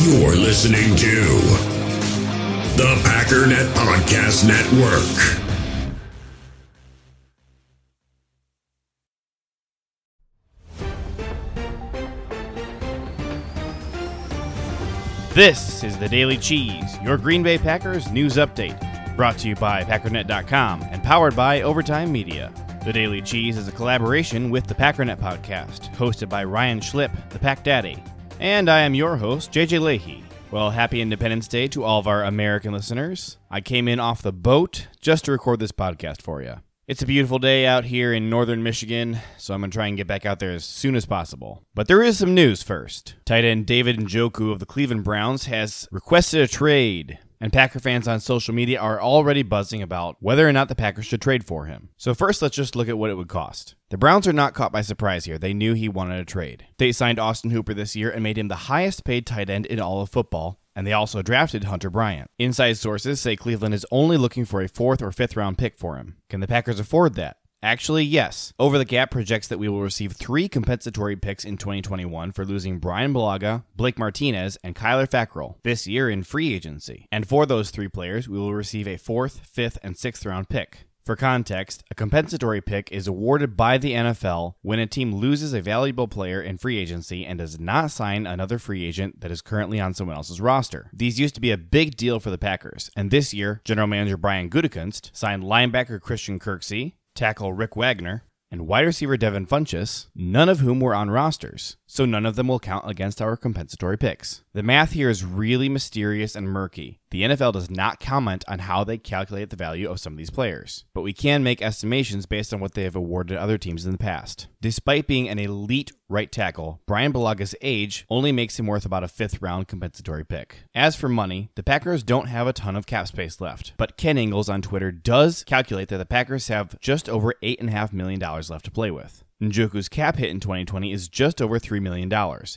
You're listening to the Packernet Podcast Network. This is the Daily Cheese, your Green Bay Packers news update, brought to you by Packernet.com and powered by Overtime Media. The Daily Cheese is a collaboration with the Packernet Podcast, hosted by Ryan Schlip, the Pack Daddy. And I am your host, JJ Leahy. Well, happy Independence Day to all of our American listeners. I came in off the boat just to record this podcast for you. It's a beautiful day out here in northern Michigan, so I'm going to try and get back out there as soon as possible. But there is some news first. Tight end David Njoku of the Cleveland Browns has requested a trade, and Packer fans on social media are already buzzing about whether or not the Packers should trade for him. So, first, let's just look at what it would cost. The Browns are not caught by surprise here. They knew he wanted a trade. They signed Austin Hooper this year and made him the highest paid tight end in all of football, and they also drafted Hunter Bryant. Inside sources say Cleveland is only looking for a fourth or fifth round pick for him. Can the Packers afford that? Actually, yes. Over the Cap projects that we will receive three compensatory picks in 2021 for losing Brian Bulaga, Blake Martinez, and Kyler Fackrell this year in free agency. And for those three players, we will receive a fourth, fifth, and sixth round pick. For context, a compensatory pick is awarded by the NFL when a team loses a valuable player in free agency and does not sign another free agent that is currently on someone else's roster. These used to be a big deal for the Packers, and this year, general manager Brian Gutekunst signed linebacker Christian Kirksey, tackle Rick Wagner, and wide receiver Devin Funchess, none of whom were on rosters, so none of them will count against our compensatory picks. The math here is really mysterious and murky. The NFL does not comment on how they calculate the value of some of these players, but we can make estimations based on what they have awarded other teams in the past. Despite being an elite right tackle, Brian Bulaga's age only makes him worth about a fifth round compensatory pick. As for money, the Packers don't have a ton of cap space left, but Ken Ingalls on Twitter does calculate that the Packers have just over $8.5 million left to play with. Njoku's cap hit in 2020 is just over $3 million.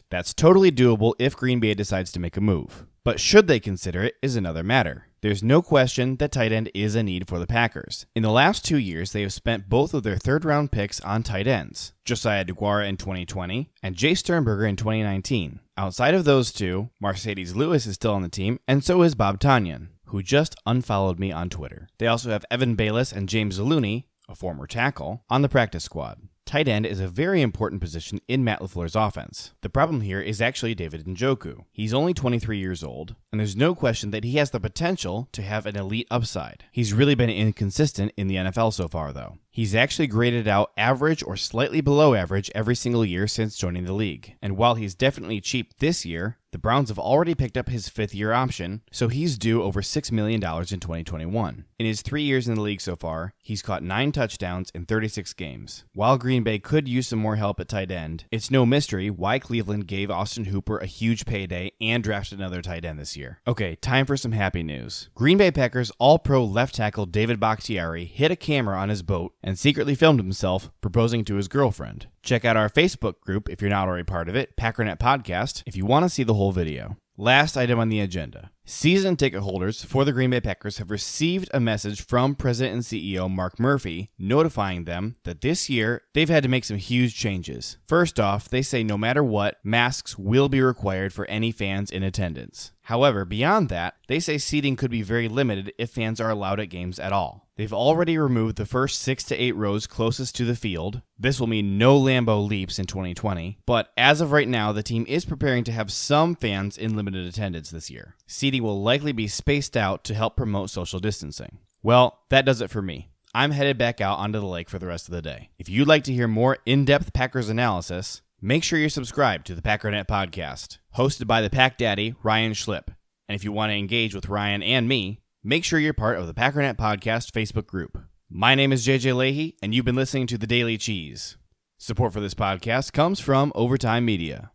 That's totally doable if Green Bay decides to make a move. But should they consider it is another matter. There's no question that tight end is a need for the Packers. In the last two years, they have spent both of their third round picks on tight ends Josiah DeGuara in 2020 and Jace Sternberger in 2019. Outside of those two, Marcedes Lewis is still on the team, and so is Bob Tonyan, who just unfollowed me on Twitter. They also have Evan Baylis and James Looney, a former tackle, on the practice squad. Tight end is a very important position in Matt LaFleur's offense. The problem here is actually David Njoku. He's only 23 years old, and there's no question that he has the potential to have an elite upside. He's really been inconsistent in the NFL so far, though. He's actually graded out average or slightly below average every single year since joining the league. And while he's definitely cheap this year, the Browns have already picked up his fifth year option, so he's due over $6 million in 2021. In his three years in the league so far, he's caught nine touchdowns in 36 games. While Green Bay could use some more help at tight end, it's no mystery why Cleveland gave Austin Hooper a huge payday and drafted another tight end this year. Okay, time for some happy news. Green Bay Packers All Pro left tackle David Bakhtiari hit a camera on his boat and secretly filmed himself proposing to his girlfriend. Check out our Facebook group if you're not already part of it, Packernet Podcast, if you want to see the whole video. Last item on the agenda. Season ticket holders for the Green Bay Packers have received a message from President and CEO Mark Murphy notifying them that this year they've had to make some huge changes. First off, they say no matter what, masks will be required for any fans in attendance. However, beyond that, they say seating could be very limited if fans are allowed at games at all. They've already removed the first six to eight rows closest to the field. This will mean no Lambeau leaps in 2020, but as of right now, the team is preparing to have some fans in limited attendance this year. Seating will likely be spaced out to help promote social distancing. Well, that does it for me. I'm headed back out onto the lake for the rest of the day. If you'd like to hear more in depth Packers analysis, make sure you're subscribed to the Packernet podcast, hosted by the Pack Daddy, Ryan Schlip. And if you want to engage with Ryan and me, make sure you're part of the Packernet Podcast Facebook group. My name is JJ Leahy, and you've been listening to The Daily Cheese. Support for this podcast comes from Overtime Media.